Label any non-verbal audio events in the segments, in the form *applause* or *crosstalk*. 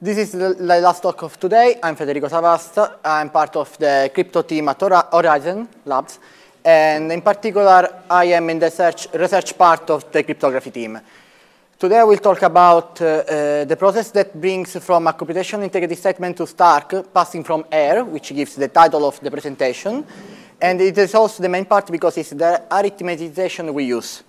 This is the, last talk of today. I'm Federico Savasta. I'm part of the crypto team at Horizen Labs. And in particular, I am in the search, research part of the cryptography team. Today I will talk about uh, uh, the process that brings from a computation integrity statement to Stark, passing from AIR, which gives the title of the presentation. And it is also the main part because it's the arithmetization we use.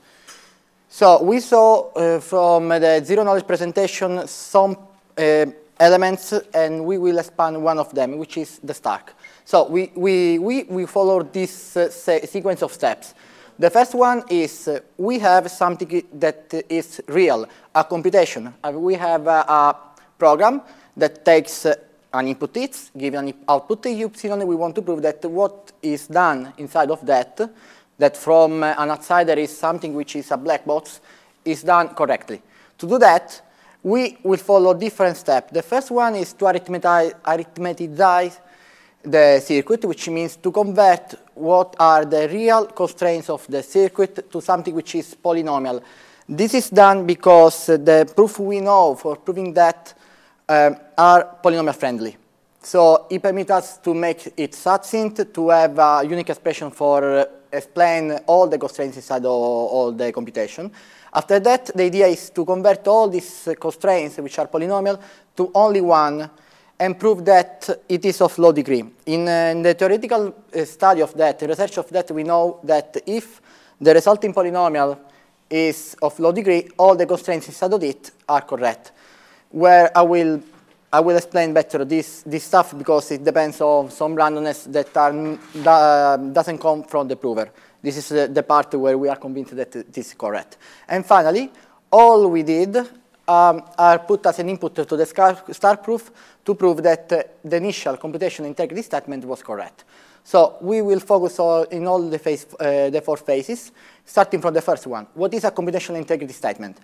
So we saw uh, from the zero knowledge presentation some elements, and we will expand one of them, which is the Stark. So we, we, we, we follow this uh, sequence of steps. The first one is uh, we have something that is real, a computation. Uh, we have a, a program that takes uh, an input x, given an output epsilon, we want to prove that what is done inside of that that from uh, an outsider is something which is a black box is done correctly. To do that, we will follow different steps. The first one is to arithmetize, the circuit, which means to convert what are the real constraints of the circuit to something which is polynomial. This is done because the proof we know for proving that um, are polynomial friendly. So it permits us to make it succinct, to have a unique expression for uh, explain all the constraints inside all, all, the computation. After that, the idea is to convert all these constraints, which are polynomial, to only one and prove that it is of low degree. In, uh, in the theoretical uh, study of that, research of that, we know that if the resulting polynomial is of low degree, all the constraints inside of it are correct. Where I will I will explain better this, this stuff because it depends on some randomness that are, that doesn't come from the prover. This is the, the part where we are convinced that this is correct. And finally, all we did um, are put as an input to the Stark proof to prove that uh, the initial computation integrity statement was correct. So we will focus on, in all the, phase, uh, the four phases, starting from the first one. What is a computational integrity statement?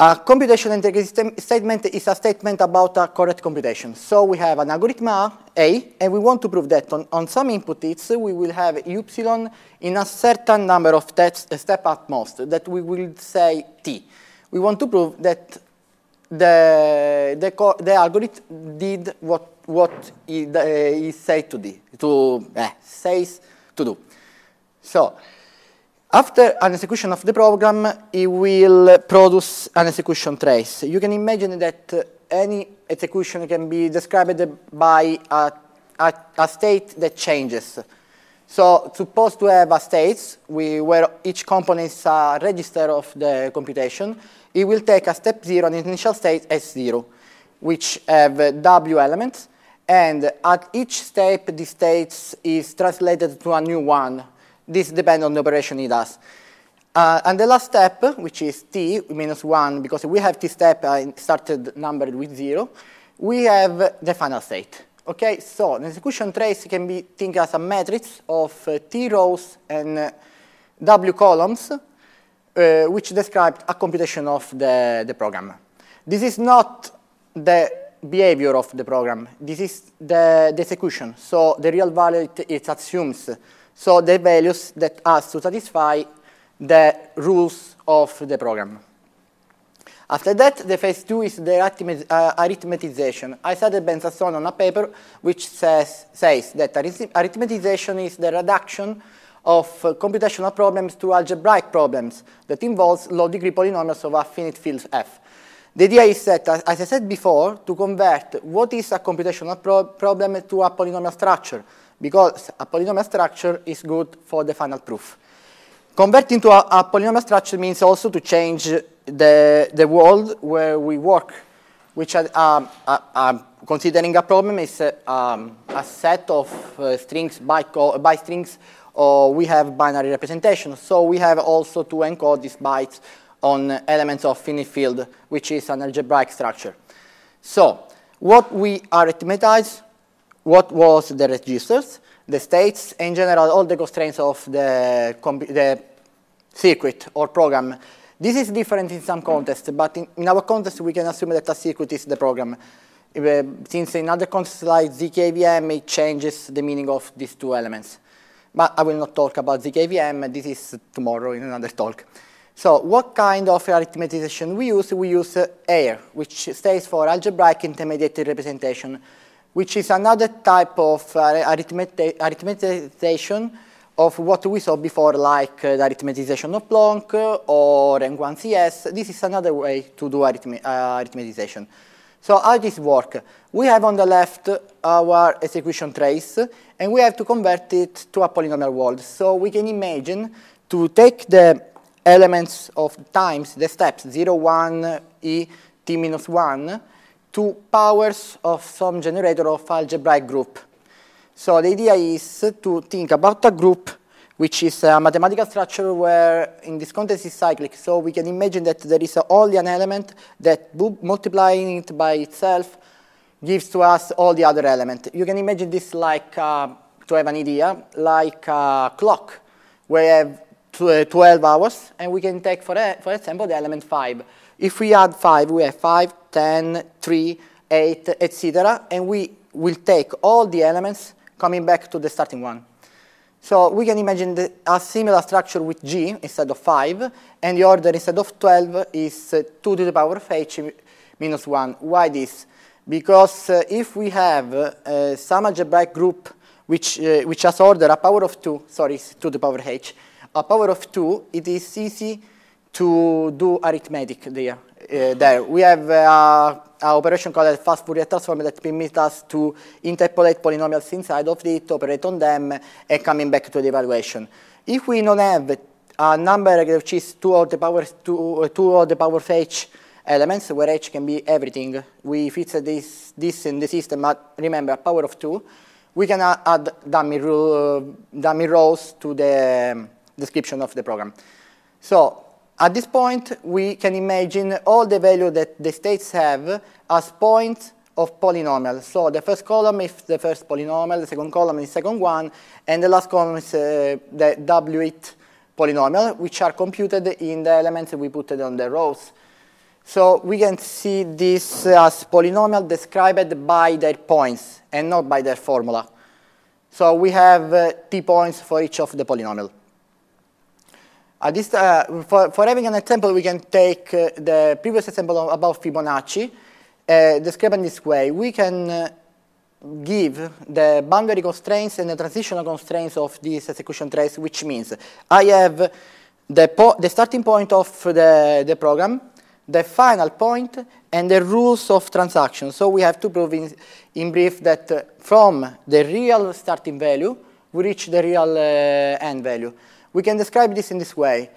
A computation integrity st statement is a statement about a correct computation. So we have an algorithm A, and we want to prove that on, on some input hits, we will have epsilon in a certain number of steps at most, that we will say T. We want to prove that the, the, the algorithm did what, what it, uh, it said to, do, to uh, says to do. So after an execution of the program, it will produce an execution trace. You can imagine that any execution can be described by a, a, a, state that changes. So suppose to have a state we, where each component is a register of the computation. It will take a step zero, an initial state S0, which have W elements. And at each step, the state is translated to a new one, this depends on the operation it does. Uh, and the last step, which is t minus 1, because we have t step uh, started numbered with 0, we have the final state. Okay, so an execution trace can be think as a matrix of uh, t rows and uh, w columns, uh, which describe a computation of the, the program. This is not the behavior of the program. This is the, the execution. So the real value it, it assumes so the values that has to satisfy the rules of the program. After that, the phase two is the uh, arithmetization. I cited Ben Sasson on a paper which says, says that arithmetization is the reduction of uh, computational problems to algebraic problems that involves low-degree polynomials of a finite field f. The idea is that, as I said before, to convert what is a computational pro problem to a polynomial structure because a polynomial structure is good for the final proof. Converting to a, a polynomial structure means also to change the, the world where we work, which are, um, uh, uh, considering a problem is uh, um, a set of uh, strings, byte, byte strings, or we have binary representation. So we have also to encode these bytes on elements of finite field, which is an algebraic structure. So what we arithmetize what was the registers, the states, in general, all the constraints of the, the circuit or program. This is different in some contexts, but in, in, our context, we can assume that a circuit is the program. Uh, since in other contexts like ZKVM, it changes the meaning of these two elements. But I will not talk about ZKVM, this is tomorrow in another talk. So what kind of arithmetization we use? We use uh, AIR, which stands for Algebraic Intermediate Representation, which is another type of uh, arithmetization of what we saw before, like uh, the arithmetization of Plonk or R1CS. This is another way to do arithme uh, arithmetization. So how does this work? We have on the left our execution trace, and we have to convert it to a polynomial world. So we can imagine to take the elements of times, the steps 0, 1, e, t minus 1, to powers of some generator of algebraic group. So the idea is to think about a group which is a mathematical structure where in this context is cyclic. So we can imagine that there is only an element that multiplying it by itself gives to us all the other elements. You can imagine this like, uh, to have an idea, like a clock, where we have 12 hours, and we can take, for, for example, the element 5. If we add 5, we have 5, 10, 3, 8, etc., and we will take all the elements coming back to the starting one. So we can imagine the, a similar structure with G instead of 5, and the order instead of 12 is uh, 2 to the power of h minus 1. Why this? Because uh, if we have uh, some algebraic group which, uh, which has order a power of 2, sorry, 2 to the power h, a power of 2, it is easy to do arithmetic there. Uh, there. We have uh, an operation called a fast Fourier transform that permits us to interpolate polynomials inside of it, operate on them, and coming back to the evaluation. If we don't have a number which is 2 of the power, two, two of the power of h elements, where h can be everything, we fix this, this in the system, but remember, power of 2, we can add dummy, dummy rows to the description of the program. So at this point, we can imagine all the value that the states have as points of polynomial. So the first column is the first polynomial, the second column is the second one, and the last column is uh, the W-it polynomial, which are computed in the elements we put on the rows. So we can see this as polynomial described by their points and not by their formula. So we have uh, t points for each of the polynomial. This, uh, for, for, having an example, we can take uh, the previous example about Fibonacci, uh, described in this way. We can uh, give the boundary constraints and the transitional constraints of this execution trace, which means I have the, the starting point of the, the program, the final point, and the rules of transaction. So we have to prove in, in brief that uh, from the real starting value, we reach the real end value. We can describe this in this way.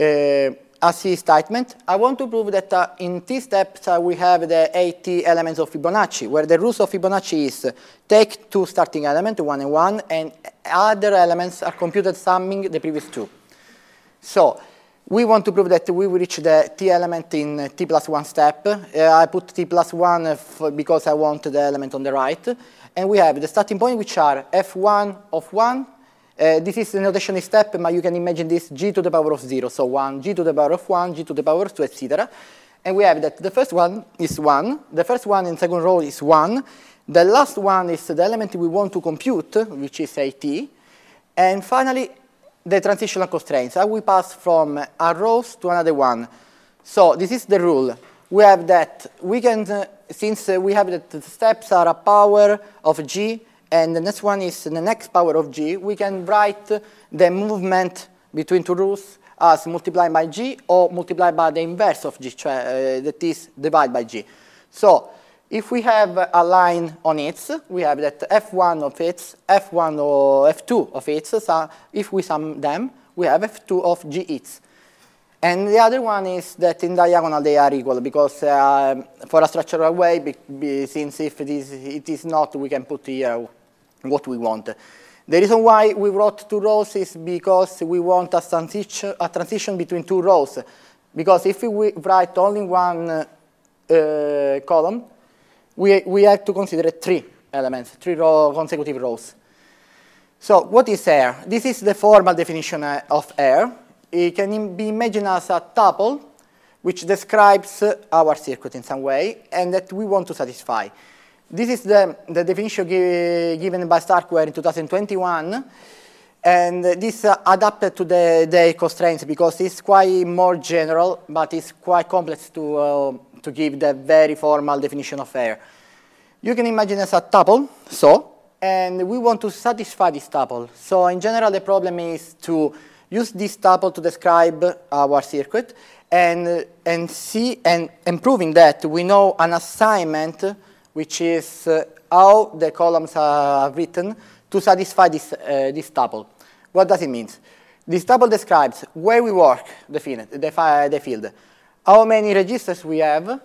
Uh, a C statement. I want to prove that uh, in T steps uh, we have the 80 elements of Fibonacci, where the rules of Fibonacci is take two starting elements, one and one, and other elements are computed summing the previous two. So we want to prove that we will reach the T element in T plus one step. Uh, I put T plus one because I want the element on the right. And we have the starting point, which are F1 of 1, uh, this is the notation step, but you can imagine this g to the power of 0, so 1, g to the power of 1, g to the power of 2, etc. And we have that the first one is 1, the first one in second row is 1, the last one is the element we want to compute, which is at, and finally, the transitional constraints. How we pass from a row to another one. So this is the rule. We have that we can, uh, since uh, we have that the steps are a power of g, and the next one is the next power of g, we can write the movement between two rules as multiplied by g or multiplied by the inverse of g, uh, that is divided by g. So if we have a line on its, we have that f1 of its, f1 or f2 of its, so if we sum them, we have f2 of g its. And the other one is that in diagonal they are equal because uh, for a structural way, be, be, since if it is, it is not, we can put here what we want. The reason why we wrote two rows is because we want a transition, a transition between two rows. Because if we write only one uh, column, we, we have to consider three elements, three row, consecutive rows. So what is AIR? This is the formal definition uh, of AIR. It can be imagined as a tuple which describes our circuit in some way and that we want to satisfy. This is the, the definition given by Starkware in 2021. And this uh, adapted to the, the constraints because it's quite more general, but it's quite complex to, uh, to give the very formal definition of air. You can imagine as a tuple, so, and we want to satisfy this tuple. So in general, the problem is to use this tuple to describe our circuit and, and see, and improving that, we know an assignment, which is uh, how the columns are written to satisfy this, uh, this tuple. What does it mean? This tuple describes where we work the the, field, how many registers we have,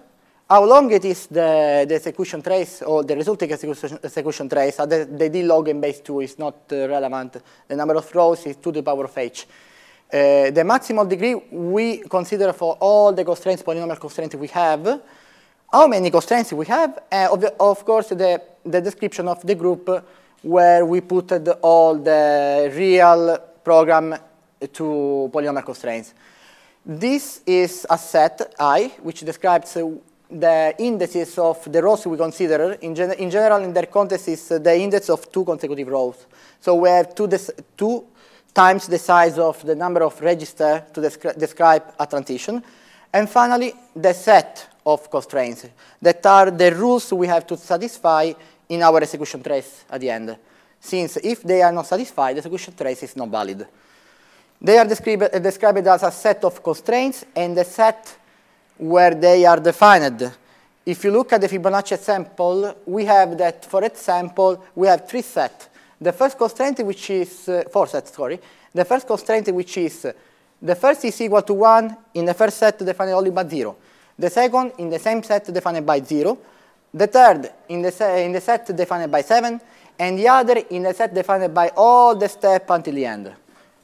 how long it is the, the execution trace or the resulting execution, execution trace. The, the d log in base 2 is not uh, relevant. The number of rows is 2 to the power of h. Uh, the maximal degree we consider for all the constraints, polynomial constraints we have, how many constraints we have, and of, the, of course the, the description of the group where we put all the real program to polynomial constraints. This is a set I, which describes uh, the indices of the rows we consider. In, gen in general, in their context, is uh, the index of two consecutive rows. So we have two, two times the size of the number of registers to descri describe a transition. And finally, the set of constraints that are the rules we have to satisfy in our execution trace at the end. Since if they are not satisfied, the execution trace is not valid. They are described, described as a set of constraints and a set where they are defined. If you look at the Fibonacci example, we have that, for example, we have three sets. The first constraint, which is, uh, four sets, sorry. The first constraint, which is, uh, the first is equal to 1 in the first set defined only by 0. The second, in the same set defined by 0 the third in the, in the set defined by 7, and the other in the set defined by all the steps until the end.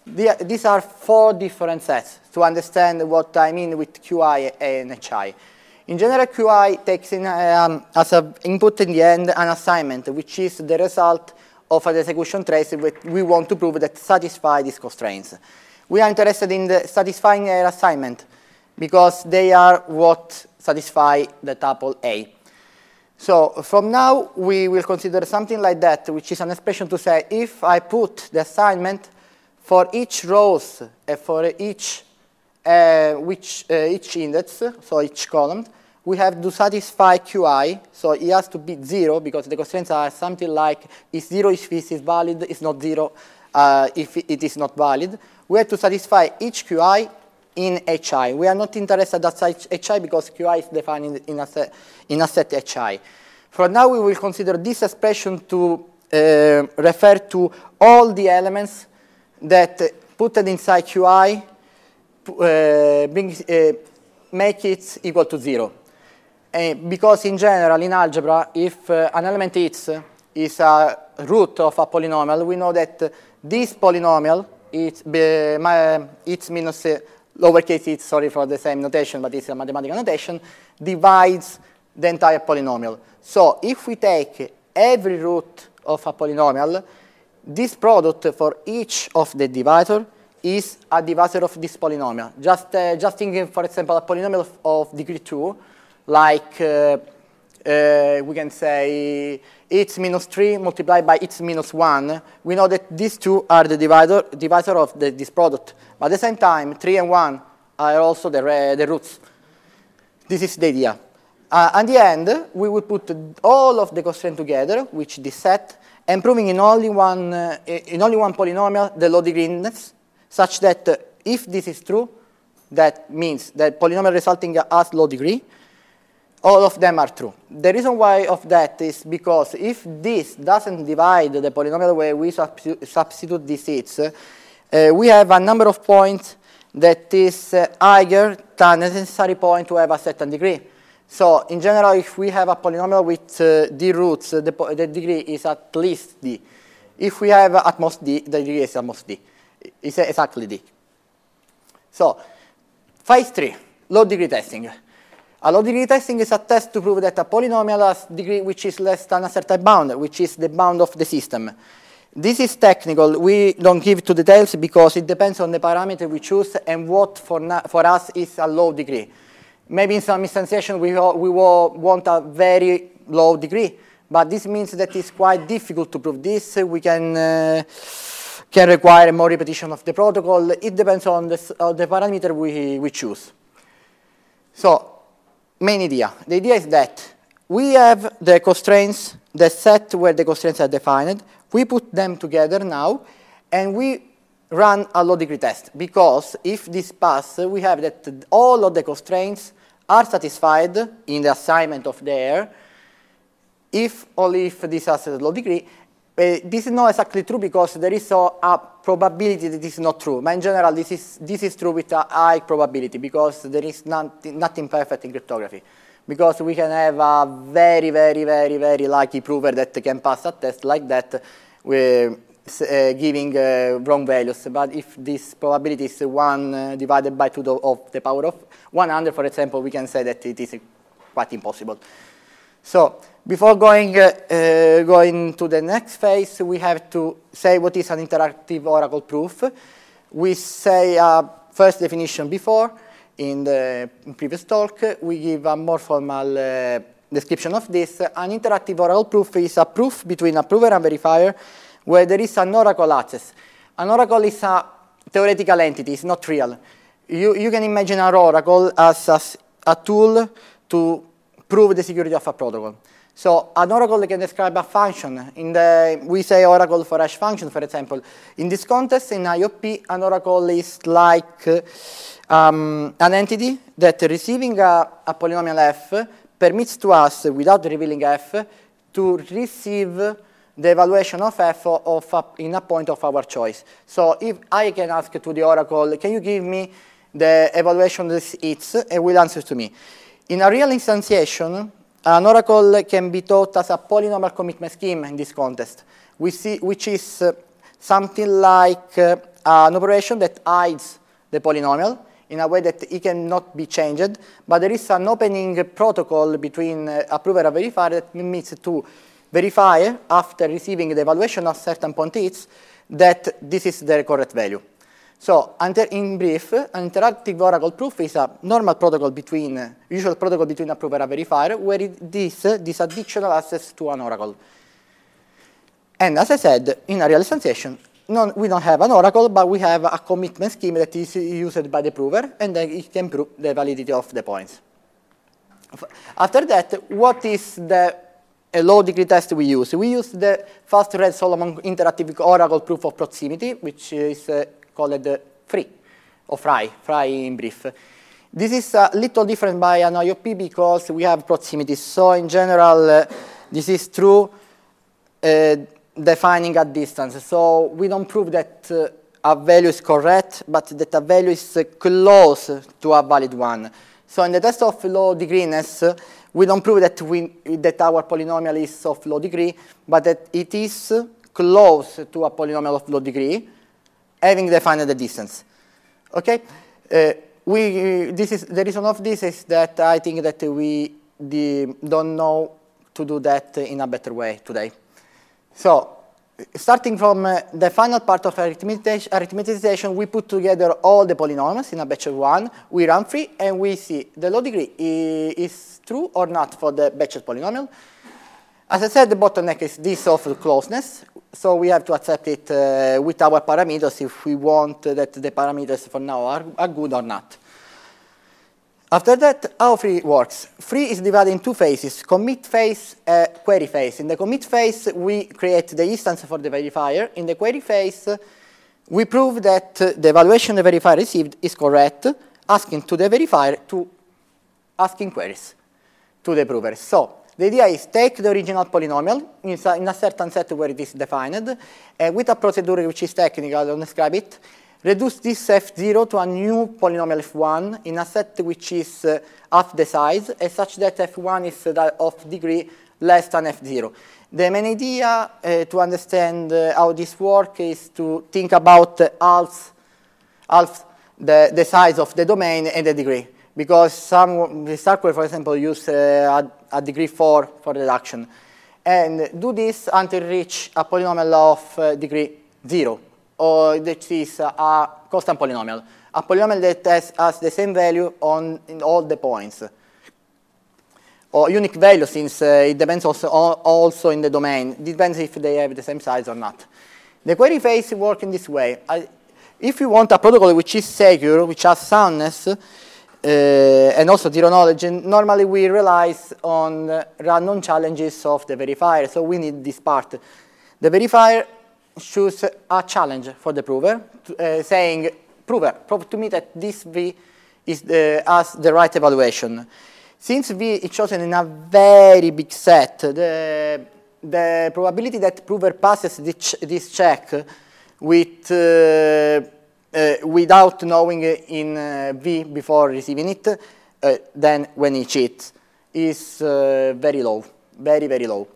The, these are four different sets to understand what I mean with QI and HI. In general, QI takes in, um, as an input in the end an assignment, which is the result of an execution trace that we want to prove that satisfy these constraints. We are interested in satisfying an assignment because they are what satisfy the tuple A. So from now, we will consider something like that, which is an expression to say if I put the assignment for each rows and for each, uh, which, uh, each index, so each column, we have to satisfy qi, so it has to be 0 because the constraints are something like if 0 if this is valid, is not 0 uh, if it is not valid. We have to satisfy each qi in HI. We are not interested at HI because QI is defined in a, set, in a set HI. For now, we will consider this expression to uh, refer to all the elements that put it inside QI uh, uh, make it equal to zero. because in general, in algebra, if uh, an element x is a root of a polynomial, we know that this polynomial, it's, my, it's minus uh, lowercase it's, sorry for the same notation, but it's a mathematical notation, divides the entire polynomial. So if we take every root of a polynomial, this product for each of the divisor is a divisor of this polynomial. Just, uh, just thinking, for example, a polynomial of, of degree 2, like uh, uh, we can say x minus 3 multiplied by x minus 1, we know that these two are the divisor, divisor of the, this product. But at the same time, 3 and 1 are also the, the roots. This is the idea. Uh, at the end, we will put all of the constraints together, which this set, and proving in only one, uh, in only one polynomial the low degree index, such that uh, if this is true, that means that polynomial resulting has low degree, all of them are true. The reason why of that is because if this doesn't divide the polynomial where we substitute these seeds, uh, we have a number of points that is uh, higher than the necessary point to have a certain degree. So in general, if we have a polynomial with uh, d roots, uh, the, the, degree is at least d. If we have at most d, the degree is at most d. It's exactly d. So phase three, low degree testing. A low degree testing is a test to prove that a polynomial has degree which is less than a certain bound, which is the bound of the system. This is technical. We don't give to details because it depends on the parameter we choose and what for, for us is a low degree. Maybe in some instantiation we, we want a very low degree, but this means that it's quite difficult to prove this. We can uh, can require more repetition of the protocol. It depends on the, on the parameter we, we choose. So, main idea. The idea is that we have the constraints, the set where the constraints are defined. We put them together now, and we run a low degree test. Because if this pass, we have that all of the constraints are satisfied in the assignment of the if only if this has a low degree, this is not exactly true because there is a, a, probability that this is not true. But in general, this is, this is true with a high probability because there is not, nothing perfect in cryptography. Because we can have a very, very, very, very lucky prover that can pass a test like that with, uh, giving uh, wrong values. But if this probability is 1 uh, divided by 2 of the power of 100, for example, we can say that it is quite impossible. So before going, uh, uh, going to the next phase, we have to say what is an interactive oracle proof. We say a first definition before in the previous talk. We give a more formal uh, description of this. An interactive oracle proof is a proof between a prover and verifier where there is an oracle access. An oracle is a theoretical entity, it's not real. You, you can imagine an oracle as a, a tool to prove the security of a protocol. So an oracle can describe a function. In the, we say oracle for hash function, for example. In this context, in IOP, an oracle is like um, an entity that receiving a, a, polynomial f permits to us, without revealing f, to receive the evaluation of f of a, in a point of our choice. So if I can ask to the oracle, can you give me the evaluation that it's, it will answer to me. In a real instantiation, an oracle can be taught as a polynomial commitment scheme in this context, which is uh, something like uh, an operation that hides the polynomial in a way that it cannot be changed, but there is an opening protocol between uh, a prover and a verifier that means to verify after receiving the evaluation of certain point hits that this is the correct value. So in brief, an interactive oracle proof is a normal protocol between, usual protocol between a prover and a verifier, where it is this additional access to an oracle. And as I said, in a real instantiation, non, we don't have an oracle, but we have a commitment scheme that is used by the prover, and then it can prove the validity of the points. After that, what is the low degree test we use? We use the fast Reed Solomon interactive oracle proof of proximity, which is uh, called free, or fry, FRI in brief. This is a little different by an IOP because we have proximity. So in general, uh, this is true uh, defining a distance. So we don't prove that uh, a value is correct, but that a value is close to a valid one. So in the test of low degreeness, we don't prove that, we, that our polynomial is of low degree, but that it is close to a polynomial of low degree having defined the distance. Okay? Uh, we, this is, the reason of this is that I think that we the, don't know to do that in a better way today. So, starting from uh, the final part of arithmetization, we put together all the polynomials in a batch of one, we run free, and we see the low degree is true or not for the batched polynomial. As I said, the bottleneck is this of closeness. So we have to accept it uh, with our parameters if we want that the parameters for now are, are good or not. After that, how free works? Free is divided in two phases, commit phase and query phase. In the commit phase, we create the instance for the verifier. In the query phase, we prove that the evaluation the verifier received is correct, asking to the verifier to asking queries to the prover. So the idea is take the original polynomial in a, in a certain set where it is defined, and with a procedure which is technical, I don't describe it, reduce this f0 to a new polynomial f1 in a set which is uh, half the size, and such that f1 is uh, of degree less than f0. The main idea uh, to understand uh, how this works is to think about half, half the, the size of the domain and the degree because some Starkware, for example, use uh, a, a, degree 4 for reduction. And do this until reach a polynomial of uh, degree 0, or that is a constant polynomial. A polynomial that has, has the same value on in all the points. Or unique value, since uh, it depends also, also in the domain. It depends if they have the same size or not. The query phase works in this way. I, if you want a protocol which is secure, which has soundness, and also zero knowledge, And normally we rely on random challenges of the verifier, so we need this part. The verifier choose a challenge for the prover, uh, saying, prover, prove to me that this V is the, has the right evaluation. Since V is chosen in a very big set, the, the probability that prover passes this, this check with, uh, without knowing in uh, V before receiving it, uh, then when he cheats, is uh, very low, very, very low.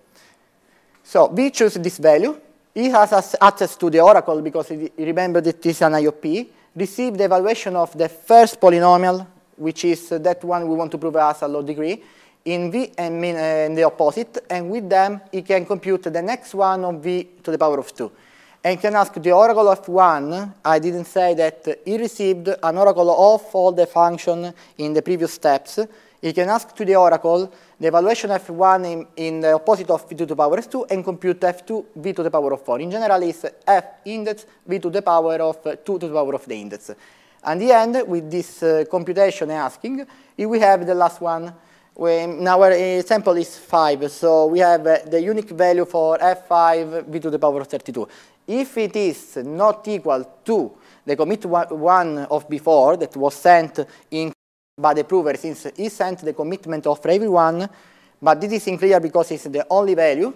So V chooses this value. He has access to the oracle because he remember that this is an IOP, receive the evaluation of the first polynomial, which is that one we want to prove as a low degree, in V and mean, uh, the opposite, and with them he can compute the next one of V to the power of 2. And can ask the oracle of 1, I didn't say that he received an oracle of all the function in the previous steps. He can ask to the oracle the evaluation of 1 in, in the opposite of v to the power of 2 and compute f2 v to the power of 4. In general, it's f index v to the power of 2 to the power of the index. And the end, with this uh, computation asking, we have the last one when our example is 5, so we have uh, the unique value for f5 v to the power of 32. If it is not equal to the commit one of before that was sent in by the prover since he sent the commitment of everyone, but this is unclear because it's the only value,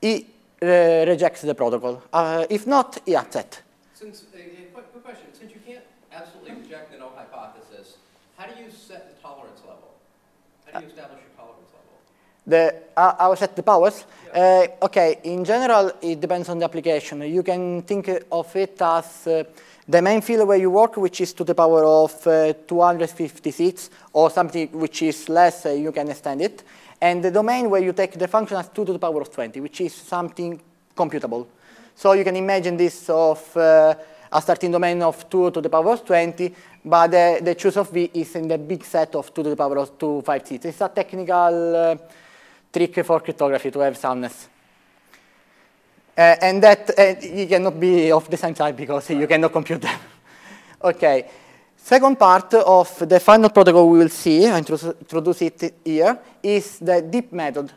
he uh, rejects the protocol. Uh, if not, he accepts. Since, uh, quick question, since you can't absolutely reject the null hypothesis, how do you set the tolerance level? How do you establish? The, uh, I will set the powers. Yeah. Uh, okay, in general, it depends on the application. You can think of it as uh, the main field where you work, which is to the power of uh, 256, or something which is less, uh, you can extend it. And the domain where you take the function as 2 to the power of 20, which is something computable. So you can imagine this of uh, a starting domain of 2 to the power of 20, but the, the choose of v is in the big set of 2 to the power of 256. It's a technical uh, trick for cryptography to have soundness. Uh, and that uh, you cannot be of the same type because you cannot compute them. *laughs* okay. Second part of the final protocol we will see, I introduce it here, is the deep method.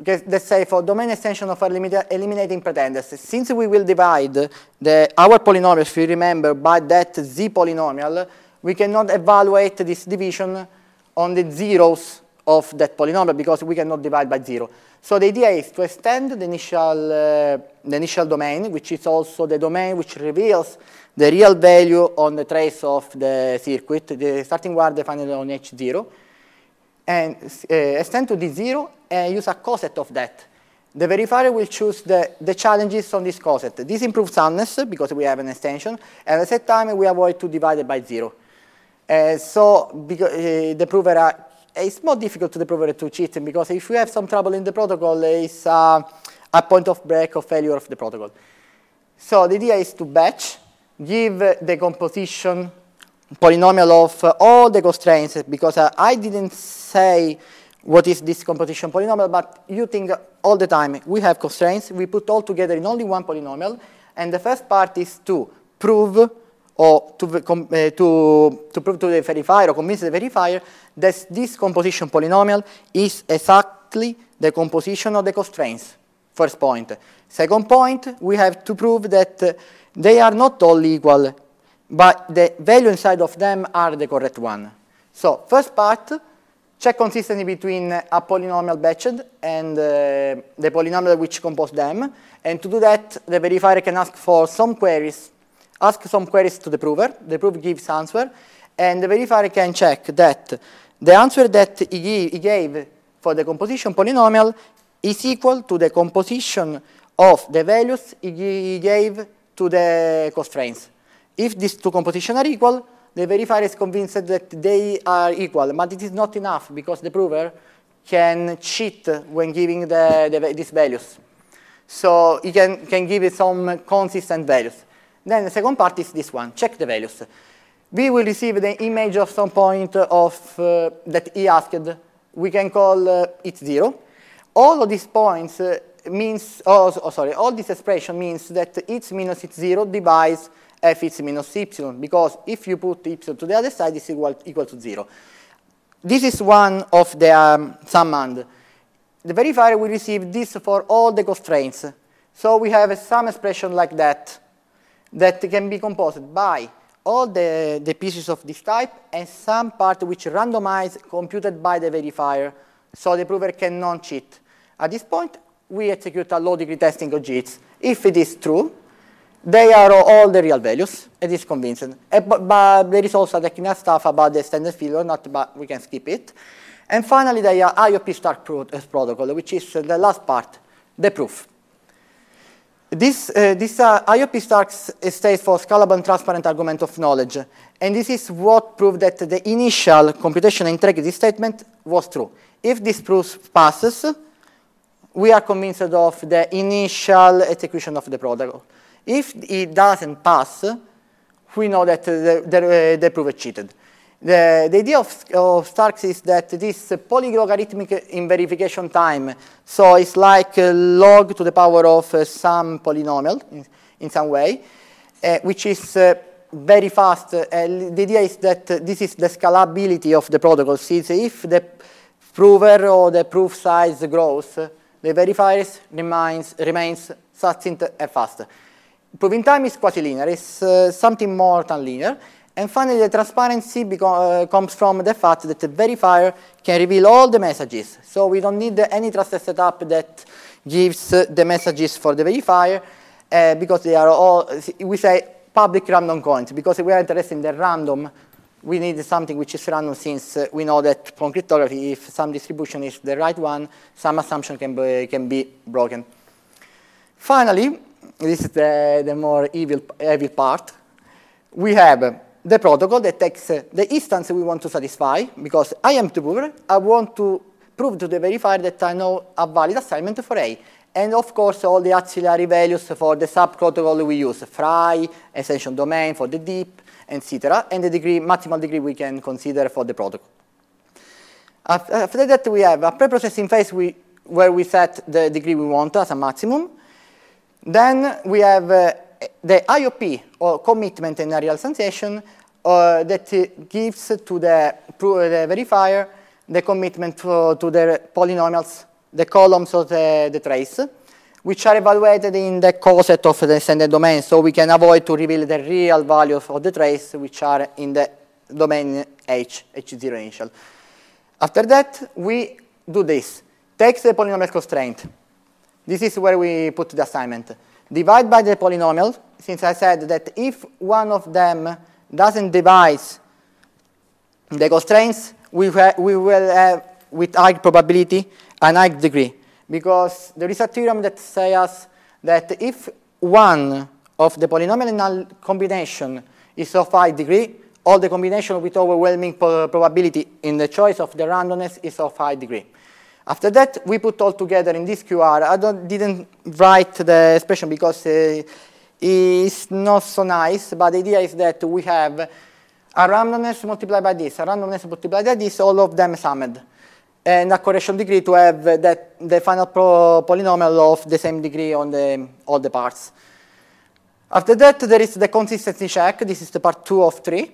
Okay, let's say for domain extension of eliminating pretenders. Since we will divide the, our polynomial, if you remember, by that z polynomial, we cannot evaluate this division on the zeros of that polynomial because we cannot divide by zero. So the idea is to extend the initial, uh, the initial domain, which is also the domain which reveals the real value on the trace of the circuit, the starting word defined on H0, and uh, extend to D0 and use a coset of that. The verifier will choose the, the challenges on this coset. This improves soundness because we have an extension, and at the same time we avoid to divide by zero. Uh, so because, uh, the prover it's more difficult to the prover to cheat because if you have some trouble in the protocol, it's uh, a point of break or failure of the protocol. So the idea is to batch, give the composition polynomial of uh, all the constraints because uh, I didn't say what is this composition polynomial, but you think all the time we have constraints, we put all together in only one polynomial, and the first part is to prove or to, uh, to, to prove to the verifier or convince the verifier that this composition polynomial is exactly the composition of the constraints. First point. Second point, we have to prove that uh, they are not all equal, but the value inside of them are the correct one. So first part, check consistency between a polynomial batched and uh, the polynomial which compose them. And to do that, the verifier can ask for some queries ask some queries to the prover, the prover gives answer, and the verifier can check that the answer that he, he gave for the composition polynomial is equal to the composition of the values he gave to the constraints. If these two compositions are equal, the verifier is convinced that they are equal, but it is not enough because the prover can cheat when giving the, the, these values. So he can, can give it some consistent values. Then the second part is this one, check the values. We will receive the image of some point of uh, that he asked. We can call uh, it zero. All of these points uh, means, oh, oh, sorry, all this expression means that x minus x zero divides fx minus y, because if you put y to the other side, it's equal, equal to zero. This is one of the um, summand. The verifier will receive this for all the constraints. So we have some expression like that that can be composed by all the, the pieces of this type and some part which randomized computed by the verifier so the prover can cannot cheat. At this point, we execute a low degree testing of JITs. If it is true, they are all the real values. It is convincing. Uh, but, there is also the technical stuff about the standard failure, not, but we can skip it. And finally, the IOP Stark uh, protocol, which is the last part, the proof. This, uh, this uh, IOP Stark stands for Scalable and Transparent Argument of Knowledge. And this is what proved that the initial computation integrity statement was true. If this proof passes, we are convinced of the initial execution of the protocol. If it doesn't pass, we know that the, the, the proof is cheated. The, the, idea of, of Starks is that this polylogarithmic in verification time, so it's like log to the power of uh, some polynomial in, in some way, uh, which is uh, very fast. The idea is that this is the scalability of the protocol. Since if the prover or the proof size grows, the verifier remains, remains succinct and fast. Proving time is quasi-linear. It's uh, something more than linear. And finally, the transparency uh, comes from the fact that the verifier can reveal all the messages. So we don't need any trusted setup that gives uh, the messages for the verifier uh, because they are all, we say public random coins. Because we are interested in the random, we need something which is random since we know that from cryptography, if some distribution is the right one, some assumption can be, can be broken. Finally, this is the, the more evil, evil part. We have the protocol that takes the instance we want to satisfy, because I am the prover, I want to prove to the verifier that I know a valid assignment for A. And of course, all the auxiliary values for the sub-protocol we use, fry, extension domain for the deep, etc., and the degree, maximal degree we can consider for the protocol. After that, we have a pre-processing phase we, where we set the degree we want as a maximum, then we have uh, the IOP, or commitment in a real uh, that gives to the, the, verifier the commitment to, to, the polynomials, the columns of the, the, trace, which are evaluated in the coset of the standard domain, so we can avoid to reveal the real values of the trace, which are in the domain H, H0 initial. After that, we do this. Take the polynomial constraint, this is where we put the assignment. Divide by the polynomial, since I said that if one of them doesn't divide the constraints, we, we will have, with high probability, an high degree. Because there is a theorem that says that if one of the polynomial combination is of high degree, all the combination with overwhelming probability in the choice of the randomness is of high degree. After that, we put all together in this QR. I didn't write the expression because uh, it's not so nice, but the idea is that we have a randomness multiplied by this, a randomness multiplied by this, all of them summed, and a correction degree to have that the final polynomial of the same degree on the, all the parts. After that, there is the consistency check. This is the part two of three,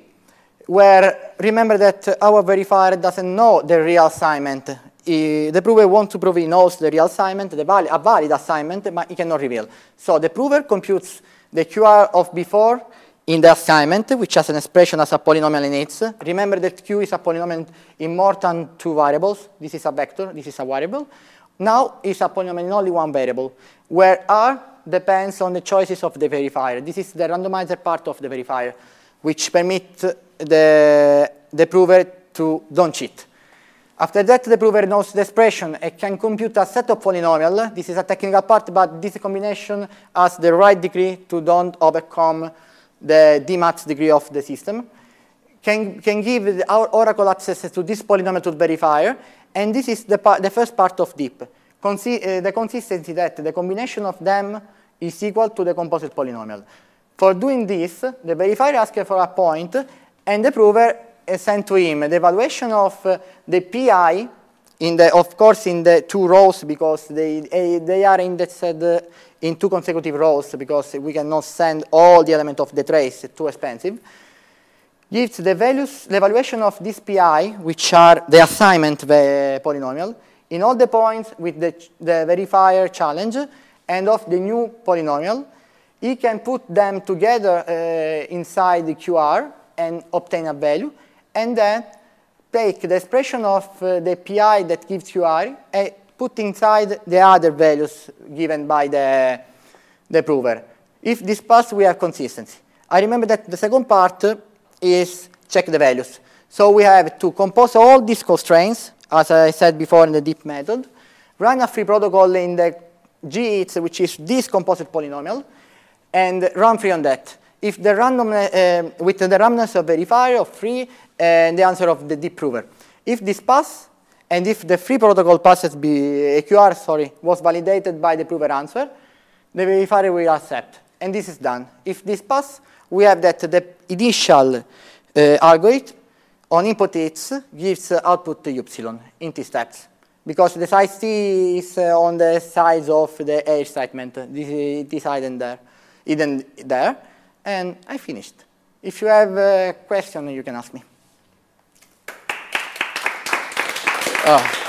where remember that our verifier doesn't know the real assignment the prover wants to prove he knows the real assignment, the valid, a valid assignment, but he cannot reveal. So the prover computes the QR of before in the assignment, which has an expression as a polynomial in its. Remember that Q is a polynomial in more than two variables. This is a vector, this is a variable. Now it's a polynomial in only one variable, where R depends on the choices of the verifier. This is the randomizer part of the verifier, which permits the, the prover to don't cheat. After that, the prover knows the expression and can compute a set of polynomial. This is a technical part, but this combination has the right degree to don't overcome the Dmax degree of the system. Can, can give our Oracle access to this polynomial to verifier, and this is the, the first part of deep. Consi uh, the consistency that the combination of them is equal to the composite polynomial. For doing this, the verifier asks for a point, and the prover sent to him the evaluation of uh, the pi in the, of course, in the two rows because they, eh, they are indexed uh, in two consecutive rows because we cannot send all the elements of the trace, too expensive. Gives the values, the evaluation of this pi, which are the assignment the polynomial, in all the points with the, the verifier challenge and of the new polynomial. He can put them together uh, inside the QR and obtain a value, and then take the expression of uh, the pi that gives QR and put inside the other values given by the, the prover. If this pass, we have consistency. I remember that the second part is check the values. So we have to compose all these constraints, as I said before in the deep method, run a FRI protocol in the GITS, which is this composite polynomial, and run FRI on that. If the random, uh, with the randomness of verifier of FRI and the answer of the deep prover. If this pass, and if the FRI protocol passes be AQR, sorry, was validated by the prover answer, the verifier will accept. And this is done. If this pass, we have that the initial uh, algorithm on input hits gives uh, output epsilon in t steps. Because the size t is uh, on the size of the A excitement. This is, hidden there, hidden there. And I finished. If you have a question, you can ask me. Oh.